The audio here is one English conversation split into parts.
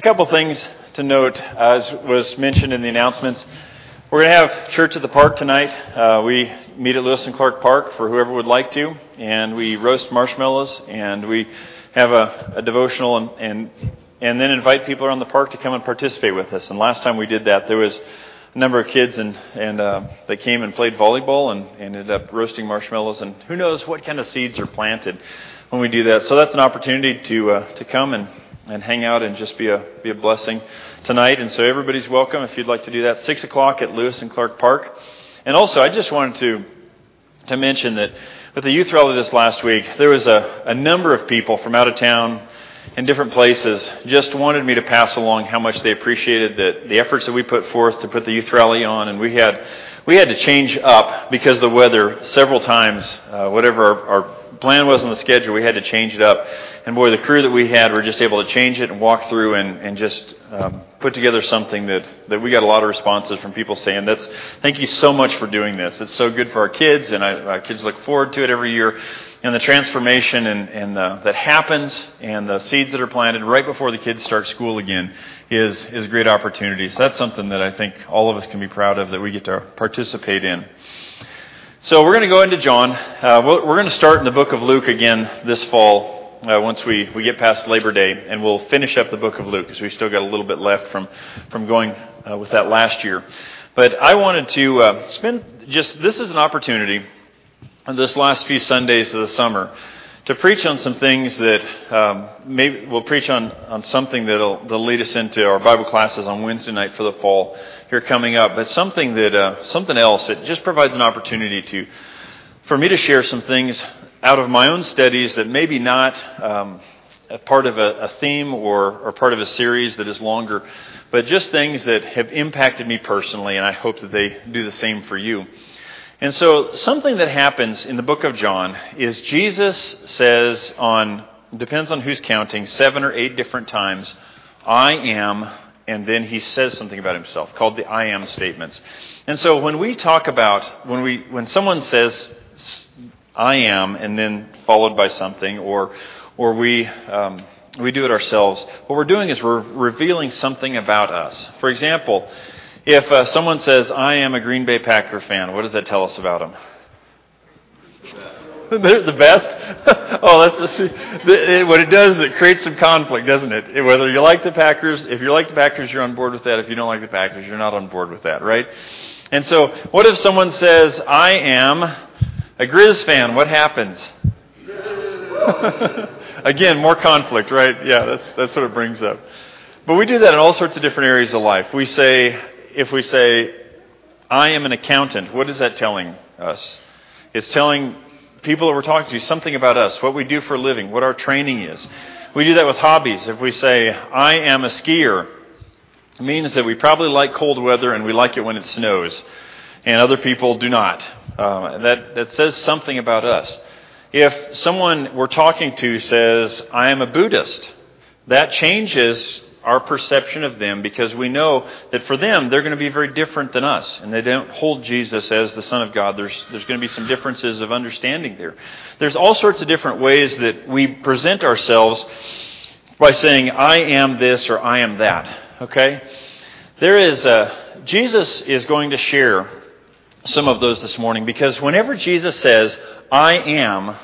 A couple things to note, as was mentioned in the announcements. We're going to have church at the park tonight. Uh, we meet at Lewis and Clark Park for whoever would like to, and we roast marshmallows, and we have a, a devotional, and, and and then invite people around the park to come and participate with us. And last time we did that, there was a number of kids and and uh, that came and played volleyball and, and ended up roasting marshmallows. And who knows what kind of seeds are planted when we do that. So that's an opportunity to uh, to come and and hang out and just be a be a blessing tonight. And so everybody's welcome if you'd like to do that. Six o'clock at Lewis and Clark Park. And also, I just wanted to to mention that with the youth rally this last week, there was a, a number of people from out of town and different places just wanted me to pass along how much they appreciated the, the efforts that we put forth to put the youth rally on. And we had we had to change up because of the weather several times. Uh, whatever our, our plan was on the schedule, we had to change it up. And boy, the crew that we had were just able to change it and walk through and, and just um, put together something that, that we got a lot of responses from people saying, that's, thank you so much for doing this. It's so good for our kids, and I, our kids look forward to it every year. And the transformation and, and uh, that happens and the seeds that are planted right before the kids start school again is, is a great opportunity. So that's something that I think all of us can be proud of that we get to participate in. So we're going to go into John. Uh, we're going to start in the book of Luke again this fall uh, once we, we get past Labor Day, and we'll finish up the book of Luke because we still got a little bit left from, from going uh, with that last year. But I wanted to uh, spend just this is an opportunity this last few Sundays of the summer to preach on some things that um, maybe we'll preach on, on something that'll, that'll lead us into our Bible classes on Wednesday night for the fall here coming up, but something that uh, something else that just provides an opportunity to for me to share some things out of my own studies that maybe not um, a part of a, a theme or, or part of a series that is longer, but just things that have impacted me personally, and I hope that they do the same for you. And so, something that happens in the book of John is Jesus says, on, depends on who's counting, seven or eight different times, I am, and then he says something about himself called the I am statements. And so, when we talk about, when, we, when someone says, I am, and then followed by something, or, or we, um, we do it ourselves, what we're doing is we're revealing something about us. For example, if uh, someone says, I am a Green Bay Packer fan, what does that tell us about them? They're the best. oh, that's a, what it does is it creates some conflict, doesn't it? Whether you like the Packers, if you like the Packers, you're on board with that. If you don't like the Packers, you're not on board with that, right? And so, what if someone says, "I am a Grizz fan"? What happens? Again, more conflict, right? Yeah, that's that's what it brings up. But we do that in all sorts of different areas of life. We say, if we say, I am an accountant, what is that telling us? It's telling people that we're talking to something about us, what we do for a living, what our training is. We do that with hobbies. If we say, I am a skier, it means that we probably like cold weather and we like it when it snows, and other people do not. Uh, that, that says something about us. If someone we're talking to says, I am a Buddhist, that changes our perception of them because we know that for them, they're going to be very different than us. And they don't hold Jesus as the Son of God. There's, there's going to be some differences of understanding there. There's all sorts of different ways that we present ourselves by saying, I am this or I am that. Okay? There is a, Jesus is going to share some of those this morning because whenever Jesus says, I am,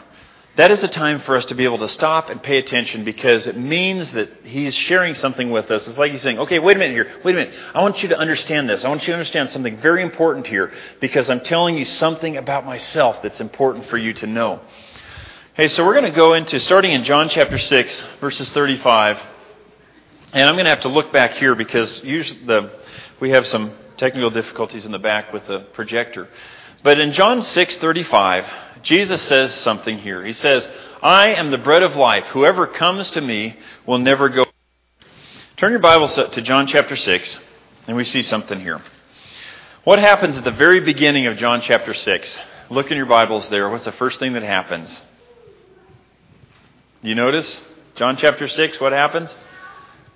that is a time for us to be able to stop and pay attention because it means that he's sharing something with us. It's like he's saying, okay, wait a minute here. Wait a minute. I want you to understand this. I want you to understand something very important here because I'm telling you something about myself that's important for you to know. Okay, so we're going to go into starting in John chapter 6, verses 35. And I'm going to have to look back here because usually the, we have some technical difficulties in the back with the projector. But in John 6:35, Jesus says something here. He says, "I am the bread of life. Whoever comes to me will never go." Turn your Bibles to John chapter 6, and we see something here. What happens at the very beginning of John chapter 6? Look in your Bibles there. What's the first thing that happens? You notice? John chapter 6, what happens?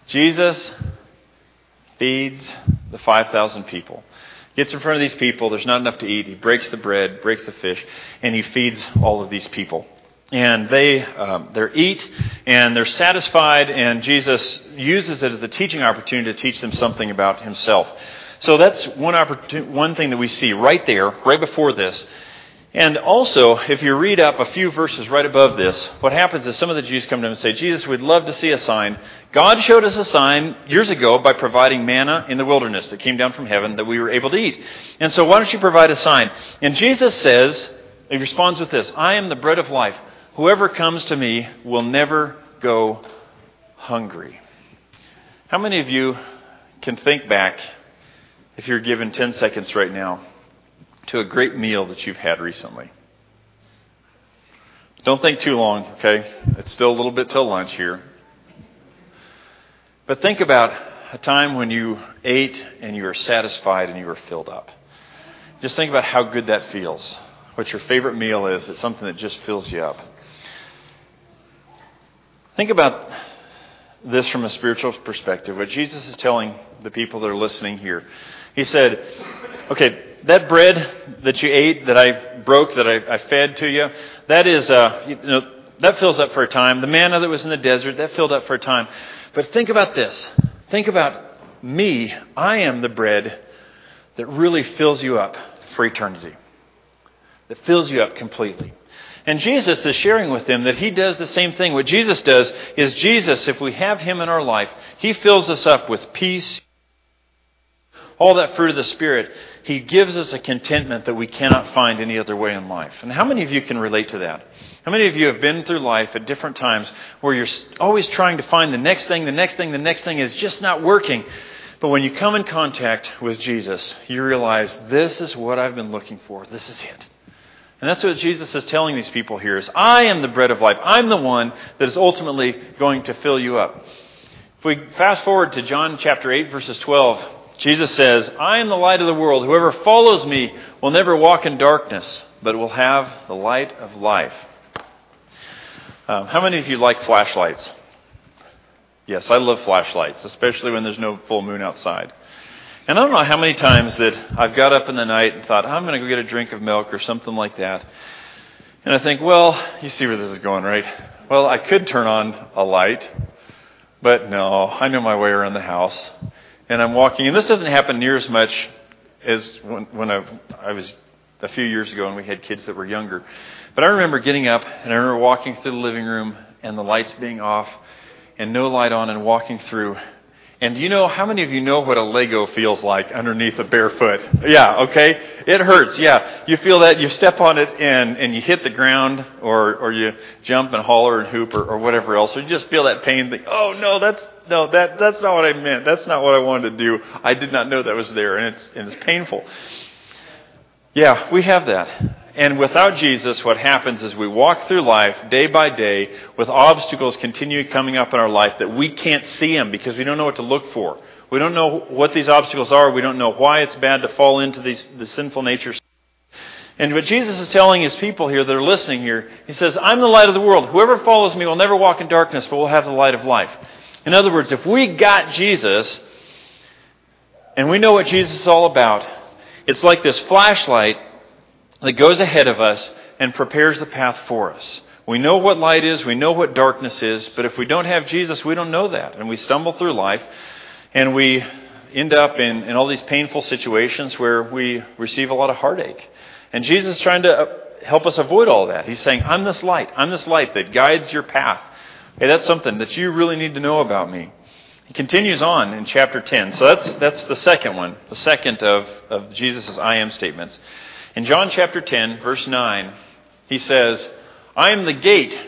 Jesus feeds the 5,000 people gets in front of these people. There's not enough to eat. He breaks the bread, breaks the fish, and he feeds all of these people. and they um, they eat and they're satisfied, and Jesus uses it as a teaching opportunity to teach them something about Himself. So that's one opportunity, one thing that we see right there, right before this. And also, if you read up a few verses right above this, what happens is some of the Jews come to him and say, Jesus, we'd love to see a sign. God showed us a sign years ago by providing manna in the wilderness that came down from heaven that we were able to eat. And so why don't you provide a sign? And Jesus says, he responds with this I am the bread of life. Whoever comes to me will never go hungry. How many of you can think back, if you're given 10 seconds right now, to a great meal that you've had recently? Don't think too long, okay? It's still a little bit till lunch here. But think about a time when you ate and you were satisfied and you were filled up. Just think about how good that feels. What your favorite meal is. It's something that just fills you up. Think about this from a spiritual perspective. What Jesus is telling the people that are listening here. He said, okay, that bread that you ate, that I broke, that I, I fed to you, that is, uh, you know, that fills up for a time. The manna that was in the desert, that filled up for a time. But think about this. Think about me. I am the bread that really fills you up for eternity, that fills you up completely. And Jesus is sharing with them that He does the same thing. What Jesus does is Jesus, if we have Him in our life, He fills us up with peace, all that fruit of the Spirit. He gives us a contentment that we cannot find any other way in life. And how many of you can relate to that? How many of you have been through life at different times where you're always trying to find the next thing, the next thing, the next thing is just not working? But when you come in contact with Jesus, you realize this is what I've been looking for. This is it. And that's what Jesus is telling these people here is I am the bread of life. I'm the one that is ultimately going to fill you up. If we fast forward to John chapter 8 verses 12, Jesus says, I am the light of the world. Whoever follows me will never walk in darkness, but will have the light of life. Um, how many of you like flashlights? Yes, I love flashlights, especially when there's no full moon outside. And I don't know how many times that I've got up in the night and thought, I'm going to go get a drink of milk or something like that. And I think, well, you see where this is going, right? Well, I could turn on a light, but no, I know my way around the house. And I'm walking, and this doesn't happen near as much as when, when I, I was a few years ago and we had kids that were younger. But I remember getting up and I remember walking through the living room and the lights being off and no light on and walking through and do you know how many of you know what a Lego feels like underneath a bare foot? Yeah, okay? It hurts, yeah. You feel that, you step on it and, and you hit the ground or, or you jump and holler and hoop or, or whatever else. Or you just feel that pain, think, oh no, that's, no, that, that's not what I meant. That's not what I wanted to do. I did not know that was there and it's, and it's painful. Yeah, we have that. And without Jesus, what happens is we walk through life day by day with obstacles continuing coming up in our life that we can't see them because we don't know what to look for. We don't know what these obstacles are. We don't know why it's bad to fall into these the sinful natures. And what Jesus is telling his people here that are listening here, he says, I'm the light of the world. Whoever follows me will never walk in darkness, but will have the light of life. In other words, if we got Jesus and we know what Jesus is all about, it's like this flashlight that goes ahead of us and prepares the path for us. We know what light is, we know what darkness is, but if we don't have Jesus, we don't know that. And we stumble through life and we end up in, in all these painful situations where we receive a lot of heartache. And Jesus is trying to uh, help us avoid all that. He's saying, I'm this light. I'm this light that guides your path. Hey, that's something that you really need to know about me. He continues on in chapter 10. So that's, that's the second one, the second of, of Jesus' I am statements. In John chapter 10, verse 9, he says, I am the gate.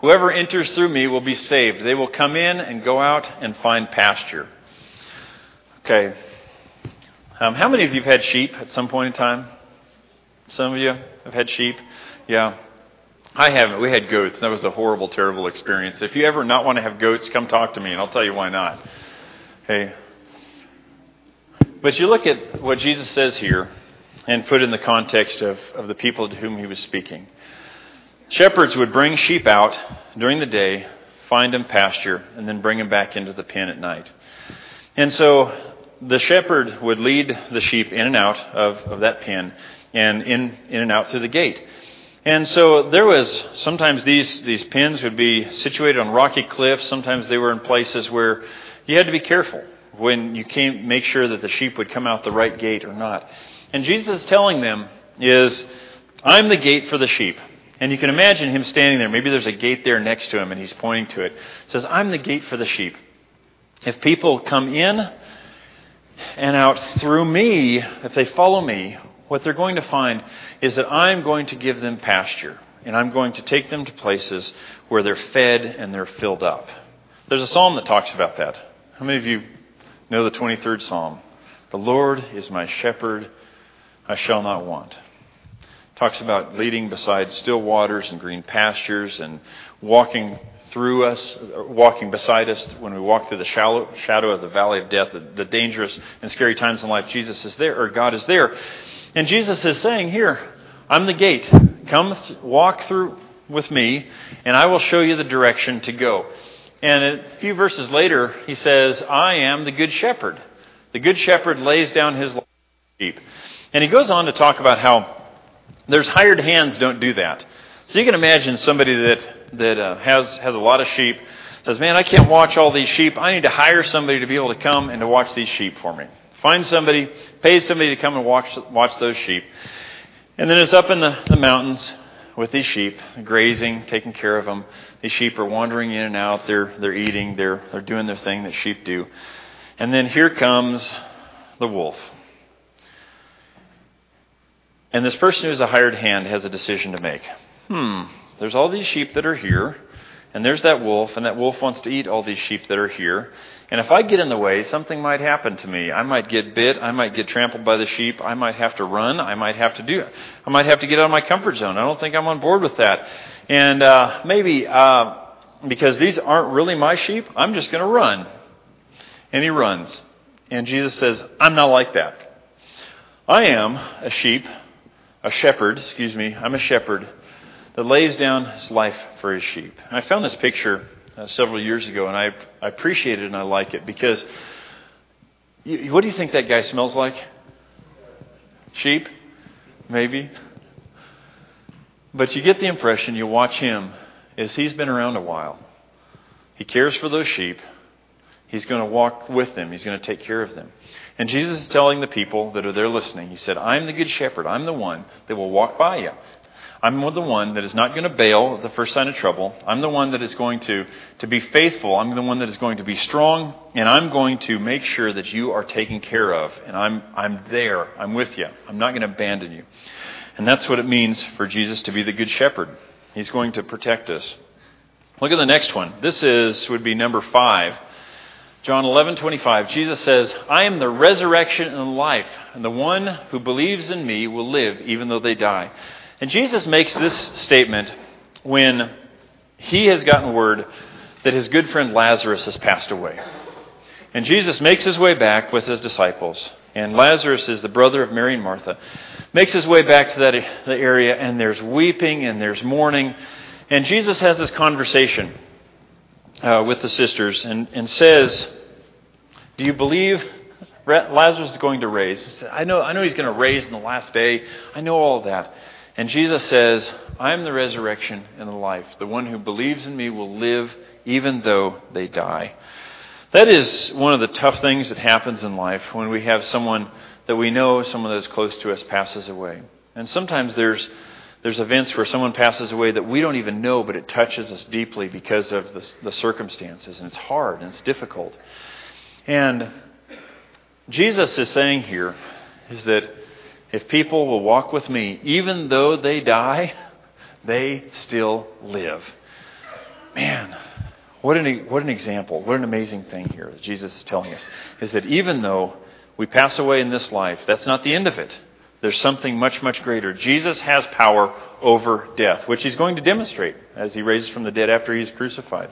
Whoever enters through me will be saved. They will come in and go out and find pasture. Okay. Um, how many of you have had sheep at some point in time? Some of you have had sheep? Yeah. I haven't. We had goats. That was a horrible, terrible experience. If you ever not want to have goats, come talk to me and I'll tell you why not. Hey. But you look at what Jesus says here and put in the context of, of the people to whom he was speaking. Shepherds would bring sheep out during the day, find them pasture, and then bring them back into the pen at night. And so the shepherd would lead the sheep in and out of, of that pen and in, in and out through the gate. And so there was sometimes these, these pens would be situated on rocky cliffs. Sometimes they were in places where you had to be careful when you came, make sure that the sheep would come out the right gate or not. And Jesus is telling them is, I'm the gate for the sheep. And you can imagine him standing there. Maybe there's a gate there next to him and he's pointing to it. He says, I'm the gate for the sheep. If people come in and out through me, if they follow me, what they're going to find is that I'm going to give them pasture. And I'm going to take them to places where they're fed and they're filled up. There's a psalm that talks about that. How many of you know the 23rd psalm? The Lord is my shepherd, I shall not want talks about leading beside still waters and green pastures and walking through us, walking beside us when we walk through the shallow, shadow of the valley of death, the, the dangerous and scary times in life. Jesus is there, or God is there. And Jesus is saying here, I'm the gate. Come walk through with me, and I will show you the direction to go. And a few verses later, he says, I am the good shepherd. The good shepherd lays down his sheep. And he goes on to talk about how there's hired hands don't do that. So you can imagine somebody that that uh, has has a lot of sheep says, "Man, I can't watch all these sheep. I need to hire somebody to be able to come and to watch these sheep for me. Find somebody, pay somebody to come and watch watch those sheep." And then it's up in the, the mountains with these sheep, grazing, taking care of them. These sheep are wandering in and out. They're they're eating. They're they're doing their thing that sheep do. And then here comes the wolf. And this person who is a hired hand has a decision to make. Hmm, there's all these sheep that are here, and there's that wolf, and that wolf wants to eat all these sheep that are here. And if I get in the way, something might happen to me. I might get bit. I might get trampled by the sheep. I might have to run. I might have to do. I might have to get out of my comfort zone. I don't think I'm on board with that. And uh, maybe uh, because these aren't really my sheep, I'm just going to run. And he runs. And Jesus says, "I'm not like that. I am a sheep a shepherd, excuse me, I'm a shepherd that lays down his life for his sheep. And I found this picture uh, several years ago, and I, I appreciate it and I like it because you, what do you think that guy smells like? Sheep? Maybe. But you get the impression, you watch him, is he's been around a while. He cares for those sheep. He's going to walk with them. He's going to take care of them. And Jesus is telling the people that are there listening, He said, I'm the good shepherd. I'm the one that will walk by you. I'm the one that is not going to bail at the first sign of trouble. I'm the one that is going to, to be faithful. I'm the one that is going to be strong. And I'm going to make sure that you are taken care of. And I'm, I'm there. I'm with you. I'm not going to abandon you. And that's what it means for Jesus to be the good shepherd. He's going to protect us. Look at the next one. This is would be number five. John 11:25 Jesus says, "I am the resurrection and the life, and the one who believes in me will live even though they die." And Jesus makes this statement when he has gotten word that his good friend Lazarus has passed away. And Jesus makes his way back with his disciples. And Lazarus is the brother of Mary and Martha. Makes his way back to that the area, and there's weeping and there's mourning. And Jesus has this conversation uh, with the sisters and, and says, Do you believe Lazarus is going to raise? I know, I know he's going to raise in the last day. I know all of that. And Jesus says, I am the resurrection and the life. The one who believes in me will live even though they die. That is one of the tough things that happens in life when we have someone that we know, someone that is close to us, passes away. And sometimes there's there's events where someone passes away that we don't even know, but it touches us deeply because of the, the circumstances, and it's hard and it's difficult. And Jesus is saying here is that if people will walk with me, even though they die, they still live. Man, what an, what an example, what an amazing thing here that Jesus is telling us is that even though we pass away in this life, that's not the end of it. There's something much, much greater. Jesus has power over death, which he's going to demonstrate as he raises from the dead after he's crucified.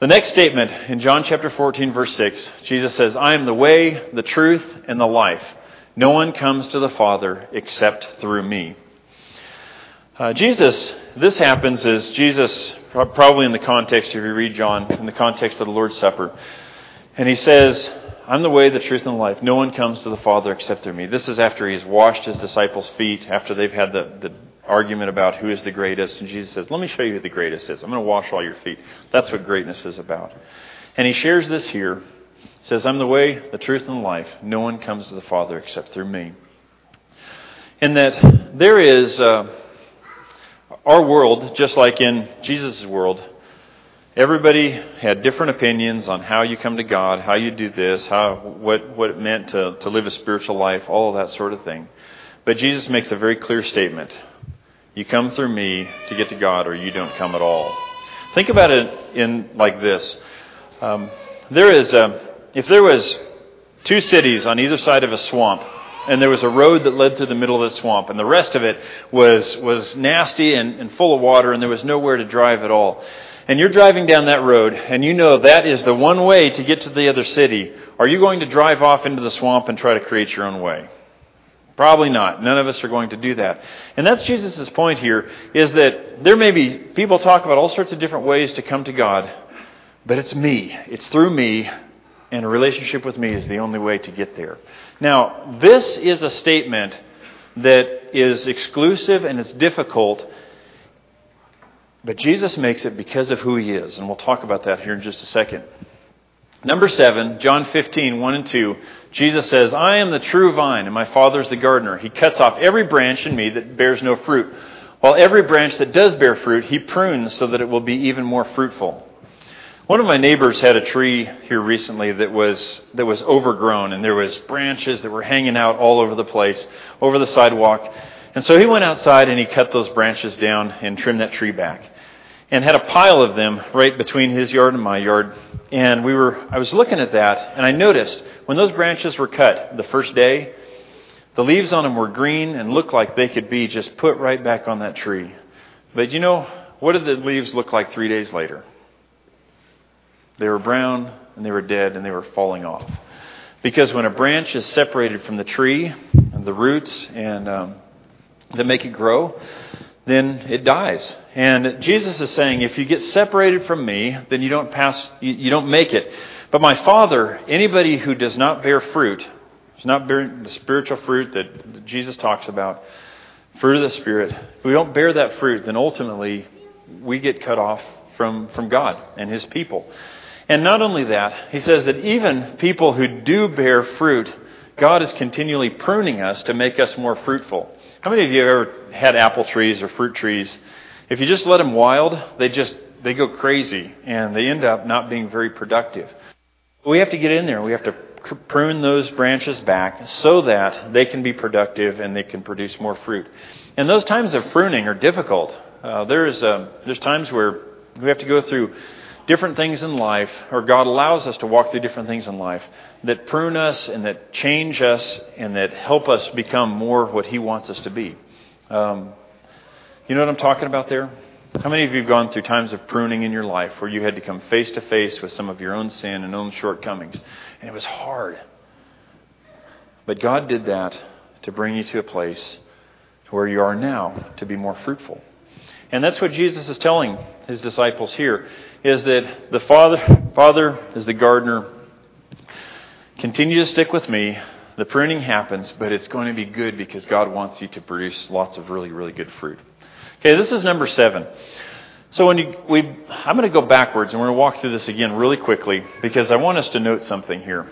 The next statement in John chapter 14, verse 6, Jesus says, I am the way, the truth, and the life. No one comes to the Father except through me. Uh, Jesus, this happens as Jesus, probably in the context, if you read John, in the context of the Lord's Supper, and he says, I'm the way, the truth, and the life. No one comes to the Father except through me. This is after he's washed his disciples' feet, after they've had the, the argument about who is the greatest. And Jesus says, Let me show you who the greatest is. I'm going to wash all your feet. That's what greatness is about. And he shares this here. Says, I'm the way, the truth, and the life. No one comes to the Father except through me. And that there is uh, our world, just like in Jesus' world, everybody had different opinions on how you come to God, how you do this, how what, what it meant to, to live a spiritual life, all of that sort of thing. But Jesus makes a very clear statement. You come through me to get to God, or you don't come at all. Think about it in like this. Um, there is, a, if there was two cities on either side of a swamp, and there was a road that led through the middle of the swamp, and the rest of it was was nasty and, and full of water, and there was nowhere to drive at all. And you're driving down that road, and you know that is the one way to get to the other city. Are you going to drive off into the swamp and try to create your own way? Probably not. None of us are going to do that. And that's Jesus' point here, is that there may be, people talk about all sorts of different ways to come to God, but it's me. It's through me, and a relationship with me is the only way to get there. Now, this is a statement that is exclusive and it's difficult, but Jesus makes it because of who he is, and we'll talk about that here in just a second. Number seven, John 15, 1 and 2. Jesus says, I am the true vine, and my Father is the gardener. He cuts off every branch in me that bears no fruit, while every branch that does bear fruit, he prunes so that it will be even more fruitful. One of my neighbors had a tree here recently that was, that was overgrown, and there was branches that were hanging out all over the place, over the sidewalk. And so he went outside and he cut those branches down and trimmed that tree back and had a pile of them right between his yard and my yard. And we were, I was looking at that, and I noticed when those branches were cut the first day, the leaves on them were green and looked like they could be just put right back on that tree. But you know, what did the leaves look like three days later? They were brown and they were dead and they were falling off. Because when a branch is separated from the tree and the roots and um, that make it grow, then it dies. And Jesus is saying, if you get separated from me, then you don't pass, you, you don't make it. But my Father, anybody who does not bear fruit, does not bear the spiritual fruit that Jesus talks about, fruit of the Spirit, if we don't bear that fruit, then ultimately we get cut off from, from God and His people. And not only that, he says that even people who do bear fruit, God is continually pruning us to make us more fruitful. How many of you have ever had apple trees or fruit trees? If you just let them wild, they just they go crazy and they end up not being very productive. We have to get in there. We have to prune those branches back so that they can be productive and they can produce more fruit. And those times of pruning are difficult. Uh, there's uh, there's times where we have to go through different things in life, or God allows us to walk through different things in life that prune us and that change us and that help us become more what He wants us to be. Um, you know what I'm talking about there? How many of you have gone through times of pruning in your life where you had to come face to face with some of your own sin and own shortcomings? And it was hard. But God did that to bring you to a place where you are now to be more fruitful. And that's what Jesus is telling his disciples here is that the Father, Father is the gardener. Continue to stick with me. The pruning happens, but it's going to be good because God wants you to produce lots of really, really good fruit. Okay, this is number seven. So when you, we, I'm going to go backwards and we're going to walk through this again really quickly because I want us to note something here.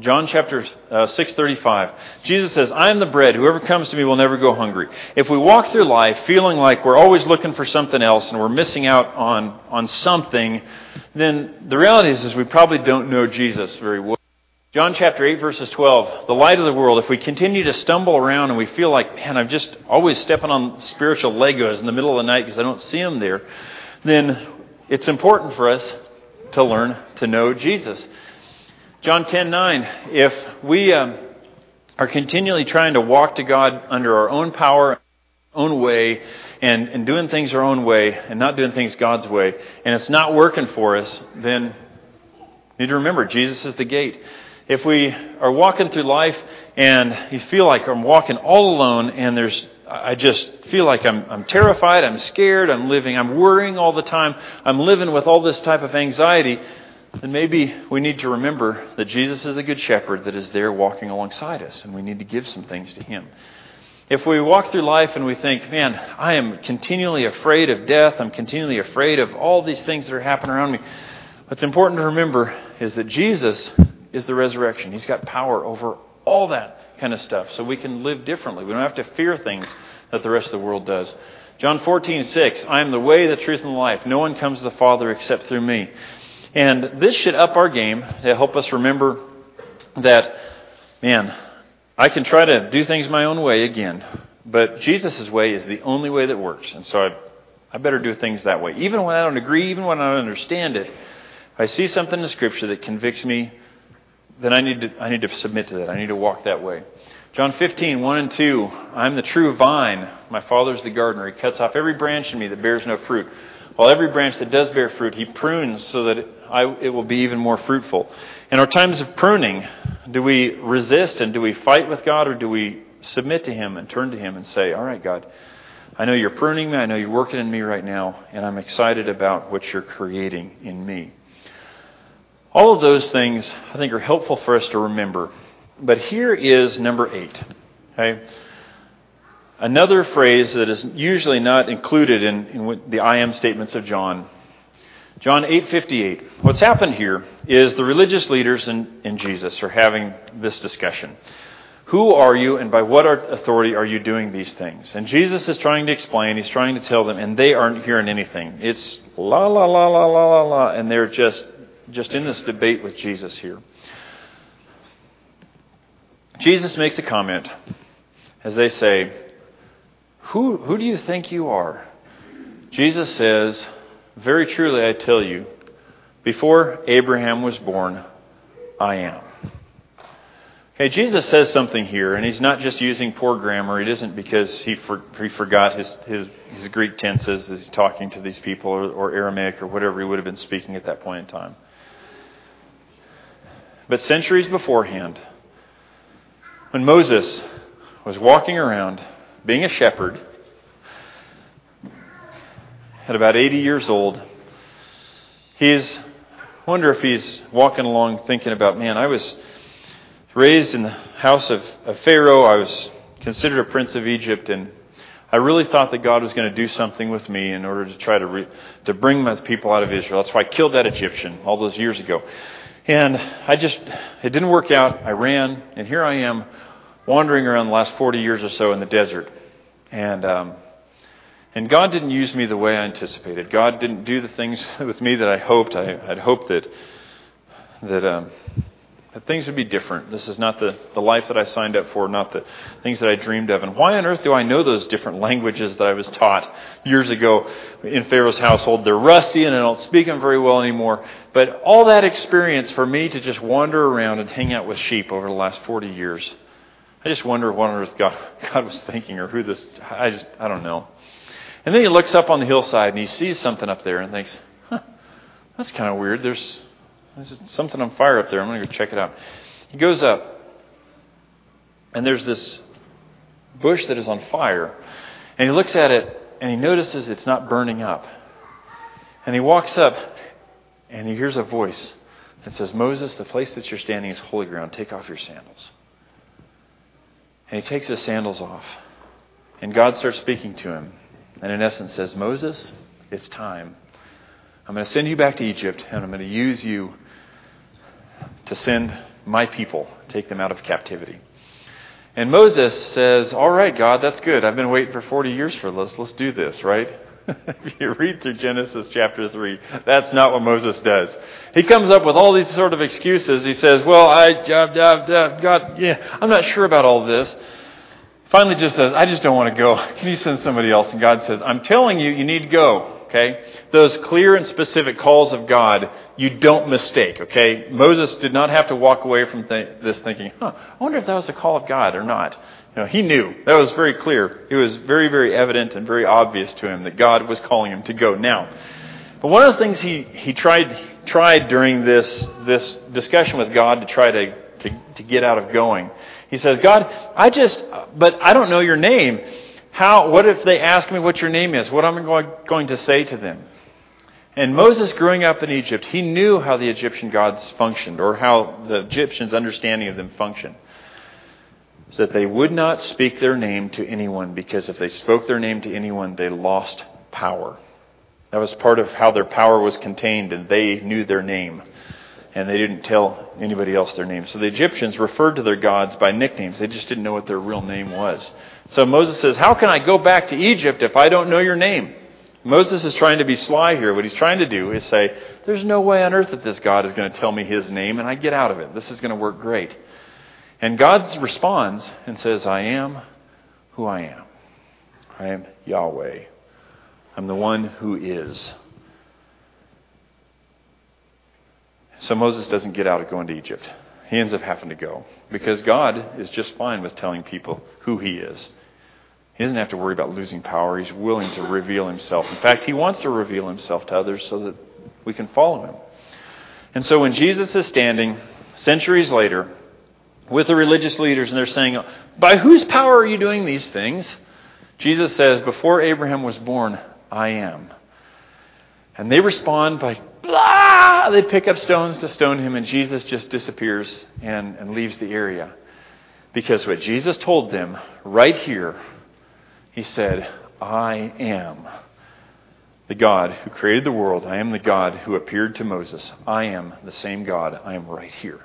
John chapter uh, 6:35. Jesus says, "I am the bread. Whoever comes to me will never go hungry." If we walk through life feeling like we're always looking for something else and we're missing out on on something, then the reality is, is we probably don't know Jesus very well. John chapter 8 verses 12, the light of the world, if we continue to stumble around and we feel like, man, I'm just always stepping on spiritual Legos in the middle of the night because I don't see them there, then it's important for us to learn to know Jesus. John 10 9, if we um, are continually trying to walk to God under our own power, own way, and, and doing things our own way, and not doing things God's way, and it's not working for us, then you need to remember Jesus is the gate. If we are walking through life and you feel like I'm walking all alone and there's I just feel like I'm, I'm terrified, I'm scared, I'm living, I'm worrying all the time, I'm living with all this type of anxiety, then maybe we need to remember that Jesus is a good shepherd that is there walking alongside us, and we need to give some things to him. if we walk through life and we think, man, I am continually afraid of death, I'm continually afraid of all these things that are happening around me, what's important to remember is that Jesus is the resurrection. He's got power over all that kind of stuff. So we can live differently. We don't have to fear things that the rest of the world does. John 14, 6, I am the way, the truth, and the life. No one comes to the Father except through me. And this should up our game to help us remember that, man, I can try to do things my own way again, but Jesus' way is the only way that works. And so I, I better do things that way. Even when I don't agree, even when I don't understand it, if I see something in Scripture that convicts me, then I need to, I need to submit to that. I need to walk that way. John 15, 1 and 2. I'm the true vine. My Father's the gardener. He cuts off every branch in me that bears no fruit. While every branch that does bear fruit, he prunes so that I, it will be even more fruitful. In our times of pruning, do we resist and do we fight with God or do we submit to Him and turn to Him and say, All right, God, I know you're pruning me. I know you're working in me right now, and I'm excited about what you're creating in me. All of those things, I think, are helpful for us to remember. But here is number eight. Okay? Another phrase that is usually not included in, in the I am statements of John. John 8:58. What's happened here is the religious leaders and, and Jesus are having this discussion. Who are you and by what authority are you doing these things? And Jesus is trying to explain, he's trying to tell them, and they aren't hearing anything. It's la la la la la la la, and they're just just in this debate with Jesus here. Jesus makes a comment as they say, Who, who do you think you are? Jesus says, Very truly I tell you, before Abraham was born, I am. Okay, Jesus says something here, and he's not just using poor grammar. It isn't because he, for, he forgot his, his, his Greek tenses as he's talking to these people, or, or Aramaic, or whatever he would have been speaking at that point in time. But centuries beforehand, when Moses was walking around being a shepherd, at about 80 years old, he's wonder if he's walking along thinking about, man, I was raised in the house of, of Pharaoh. I was considered a prince of Egypt, and I really thought that God was going to do something with me in order to try to re, to bring my people out of Israel. That's why I killed that Egyptian all those years ago. And I just, it didn't work out. I ran, and here I am wandering around the last 40 years or so in the desert. And, um, and God didn't use me the way I anticipated. God didn't do the things with me that I hoped. I, would hoped that, that, um, that things would be different. This is not the, the life that I signed up for, not the things that I dreamed of. And why on earth do I know those different languages that I was taught years ago in Pharaoh's household? They're rusty and I don't speak them very well anymore. But all that experience for me to just wander around and hang out with sheep over the last 40 years, I just wonder what on earth God, God was thinking or who this, I just, I don't know. And then he looks up on the hillside and he sees something up there and thinks, huh, that's kind of weird. There's, there's something on fire up there. I'm going to go check it out. He goes up, and there's this bush that is on fire. And he looks at it, and he notices it's not burning up. And he walks up, and he hears a voice that says, Moses, the place that you're standing is holy ground. Take off your sandals. And he takes his sandals off. And God starts speaking to him. And in essence says, Moses, it's time. I'm going to send you back to Egypt, and I'm going to use you to send my people, take them out of captivity. And Moses says, All right, God, that's good. I've been waiting for 40 years for this. Let's do this, right? if you read through Genesis chapter 3, that's not what Moses does. He comes up with all these sort of excuses. He says, Well, I, God, yeah, I'm not sure about all this. Finally, just says, I just don't want to go. Can you send somebody else? And God says, I'm telling you, you need to go. Okay? Those clear and specific calls of God, you don't mistake. Okay? Moses did not have to walk away from th- this thinking, huh, I wonder if that was a call of God or not. You know, he knew. That was very clear. It was very, very evident and very obvious to him that God was calling him to go. Now, but one of the things he, he tried, tried during this, this discussion with God to try to, to, to get out of going, he says, God, I just, but I don't know your name. How, what if they ask me what your name is? What am I going to say to them? And Moses, growing up in Egypt, he knew how the Egyptian gods functioned or how the Egyptians' understanding of them functioned. is that they would not speak their name to anyone because if they spoke their name to anyone, they lost power. That was part of how their power was contained, and they knew their name. And they didn't tell anybody else their name. So the Egyptians referred to their gods by nicknames. They just didn't know what their real name was. So Moses says, How can I go back to Egypt if I don't know your name? Moses is trying to be sly here. What he's trying to do is say, There's no way on earth that this God is going to tell me his name, and I get out of it. This is going to work great. And God responds and says, I am who I am. I am Yahweh. I'm the one who is. So Moses doesn't get out of going to Egypt. He ends up having to go because God is just fine with telling people who he is. He doesn't have to worry about losing power. He's willing to reveal himself. In fact, he wants to reveal himself to others so that we can follow him. And so when Jesus is standing centuries later with the religious leaders and they're saying, By whose power are you doing these things? Jesus says, Before Abraham was born, I am. And they respond by, blah! Ah, they pick up stones to stone him, and Jesus just disappears and, and leaves the area. Because what Jesus told them right here, he said, I am the God who created the world. I am the God who appeared to Moses. I am the same God. I am right here.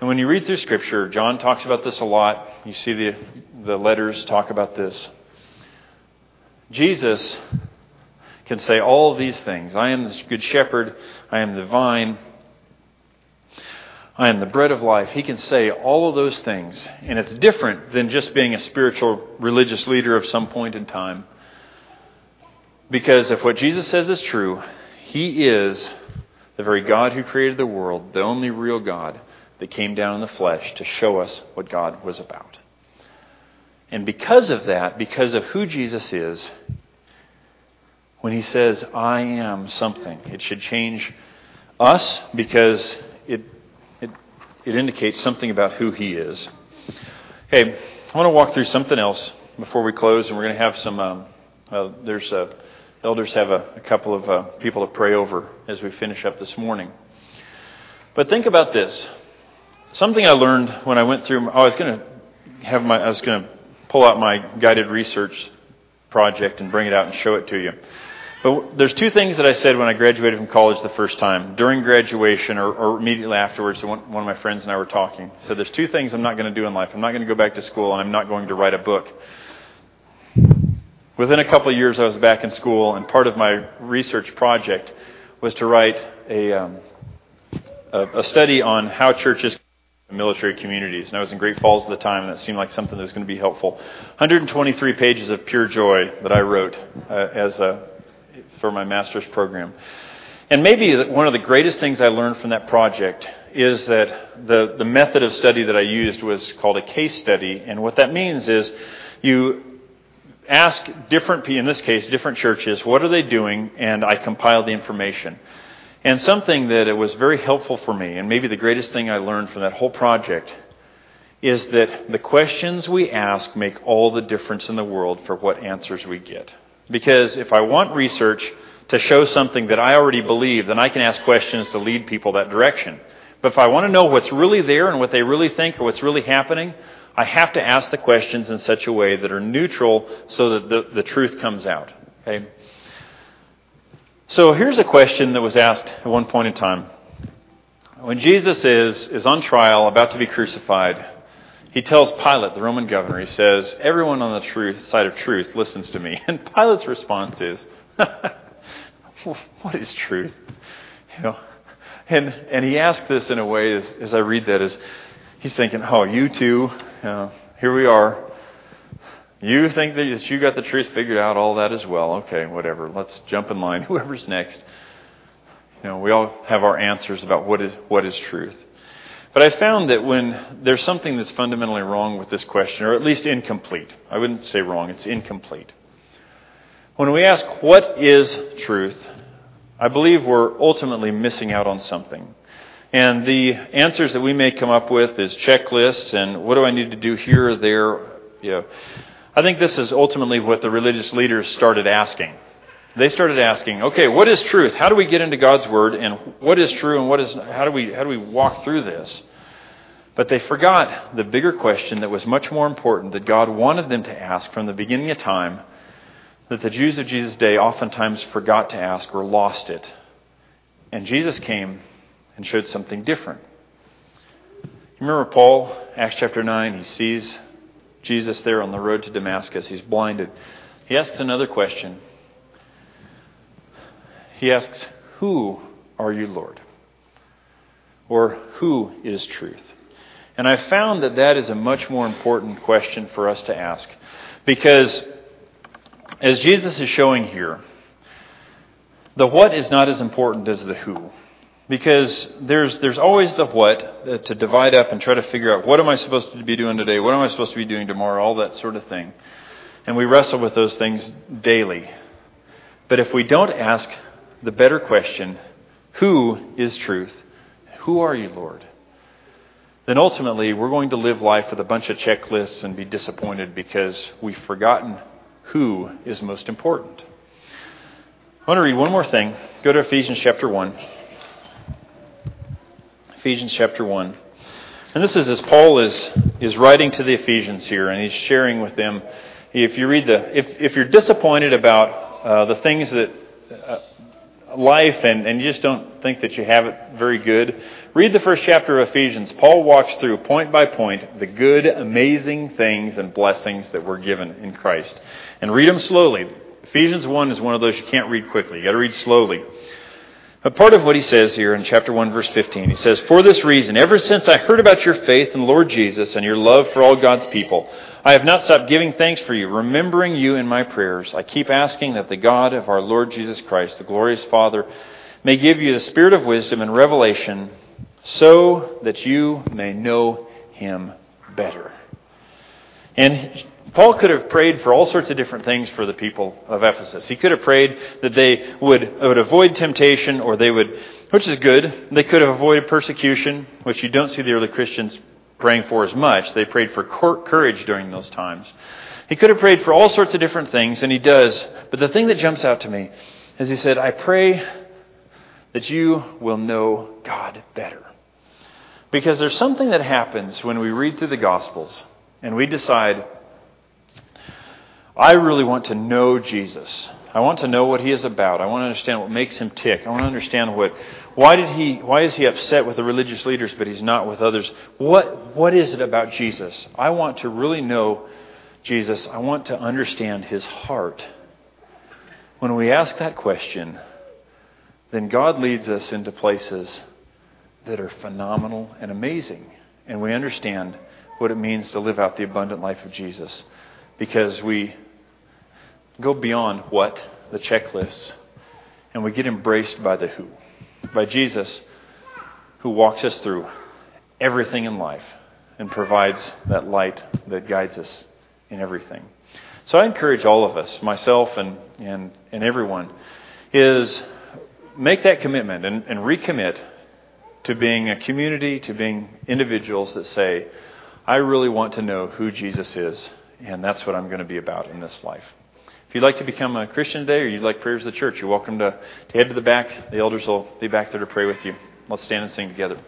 And when you read through Scripture, John talks about this a lot. You see the, the letters talk about this. Jesus can say all these things I am the good shepherd, I am the vine, I am the bread of life. He can say all of those things. And it's different than just being a spiritual religious leader of some point in time. Because if what Jesus says is true, He is the very God who created the world, the only real God that came down in the flesh to show us what God was about. And because of that, because of who Jesus is, when he says, I am something, it should change us because it, it, it indicates something about who he is. Okay, I want to walk through something else before we close, and we're going to have some. Um, uh, there's uh, elders have a, a couple of uh, people to pray over as we finish up this morning. But think about this. Something I learned when I went through. Oh, I was going to have my. I was going to pull out my guided research project and bring it out and show it to you. But there's two things that I said when I graduated from college the first time, during graduation or, or immediately afterwards. One, one of my friends and I were talking. So there's two things I'm not going to do in life. I'm not going to go back to school, and I'm not going to write a book. Within a couple of years, I was back in school, and part of my research project was to write a, um, a, a study on how churches military communities. And I was in Great Falls at the time, and that seemed like something that was going to be helpful. 123 pages of pure joy that I wrote uh, as a, for my master's program. And maybe one of the greatest things I learned from that project is that the, the method of study that I used was called a case study. And what that means is you ask different, in this case, different churches, what are they doing? And I compile the information. And something that it was very helpful for me, and maybe the greatest thing I learned from that whole project, is that the questions we ask make all the difference in the world for what answers we get. Because if I want research to show something that I already believe, then I can ask questions to lead people that direction. But if I want to know what's really there and what they really think or what's really happening, I have to ask the questions in such a way that are neutral so that the, the truth comes out. Okay? So here's a question that was asked at one point in time. When Jesus is, is on trial, about to be crucified, he tells Pilate, the Roman governor, he says, Everyone on the truth, side of truth listens to me. And Pilate's response is, What is truth? You know, and, and he asks this in a way, as, as I read that, as he's thinking, Oh, you too, you know, here we are. You think that you got the truth figured out, all that as well. Okay, whatever. Let's jump in line. Whoever's next. You know, we all have our answers about what is what is truth. But I found that when there's something that's fundamentally wrong with this question, or at least incomplete, I wouldn't say wrong, it's incomplete. When we ask what is truth, I believe we're ultimately missing out on something. And the answers that we may come up with is checklists and what do I need to do here or there. You know, I think this is ultimately what the religious leaders started asking. They started asking, okay, what is truth? How do we get into God's word and what is true and what is how do we how do we walk through this? But they forgot the bigger question that was much more important that God wanted them to ask from the beginning of time that the Jews of Jesus' day oftentimes forgot to ask or lost it. And Jesus came and showed something different. You remember Paul, Acts chapter 9, he sees Jesus there on the road to Damascus. He's blinded. He asks another question. He asks, Who are you, Lord? Or who is truth? And I found that that is a much more important question for us to ask. Because as Jesus is showing here, the what is not as important as the who. Because there's, there's always the what uh, to divide up and try to figure out what am I supposed to be doing today? What am I supposed to be doing tomorrow? All that sort of thing. And we wrestle with those things daily. But if we don't ask the better question, who is truth? Who are you, Lord? Then ultimately we're going to live life with a bunch of checklists and be disappointed because we've forgotten who is most important. I want to read one more thing. Go to Ephesians chapter 1. Ephesians chapter 1. And this is as Paul is, is writing to the Ephesians here, and he's sharing with them. If you read the, if, if you're disappointed about uh, the things that uh, life and, and you just don't think that you have it very good, read the first chapter of Ephesians. Paul walks through point by point the good, amazing things and blessings that we're given in Christ. And read them slowly. Ephesians 1 is one of those you can't read quickly. You've got to read slowly. But part of what he says here in chapter 1, verse 15, he says, For this reason, ever since I heard about your faith in the Lord Jesus and your love for all God's people, I have not stopped giving thanks for you, remembering you in my prayers. I keep asking that the God of our Lord Jesus Christ, the glorious Father, may give you the spirit of wisdom and revelation so that you may know him better. And Paul could have prayed for all sorts of different things for the people of Ephesus. He could have prayed that they would, would avoid temptation or they would, which is good. They could have avoided persecution, which you don't see the early Christians praying for as much. They prayed for courage during those times. He could have prayed for all sorts of different things, and he does. But the thing that jumps out to me is he said, I pray that you will know God better. Because there's something that happens when we read through the Gospels and we decide, I really want to know Jesus. I want to know what he is about. I want to understand what makes him tick. I want to understand what why did he why is he upset with the religious leaders but he's not with others? What what is it about Jesus? I want to really know Jesus. I want to understand his heart. When we ask that question, then God leads us into places that are phenomenal and amazing. And we understand what it means to live out the abundant life of Jesus because we go beyond what, the checklists, and we get embraced by the who, by Jesus, who walks us through everything in life and provides that light that guides us in everything. So I encourage all of us, myself and, and, and everyone, is make that commitment and, and recommit to being a community, to being individuals that say, I really want to know who Jesus is, and that's what I'm going to be about in this life. If you'd like to become a Christian today or you'd like prayers of the church, you're welcome to, to head to the back. The elders will be back there to pray with you. Let's stand and sing together.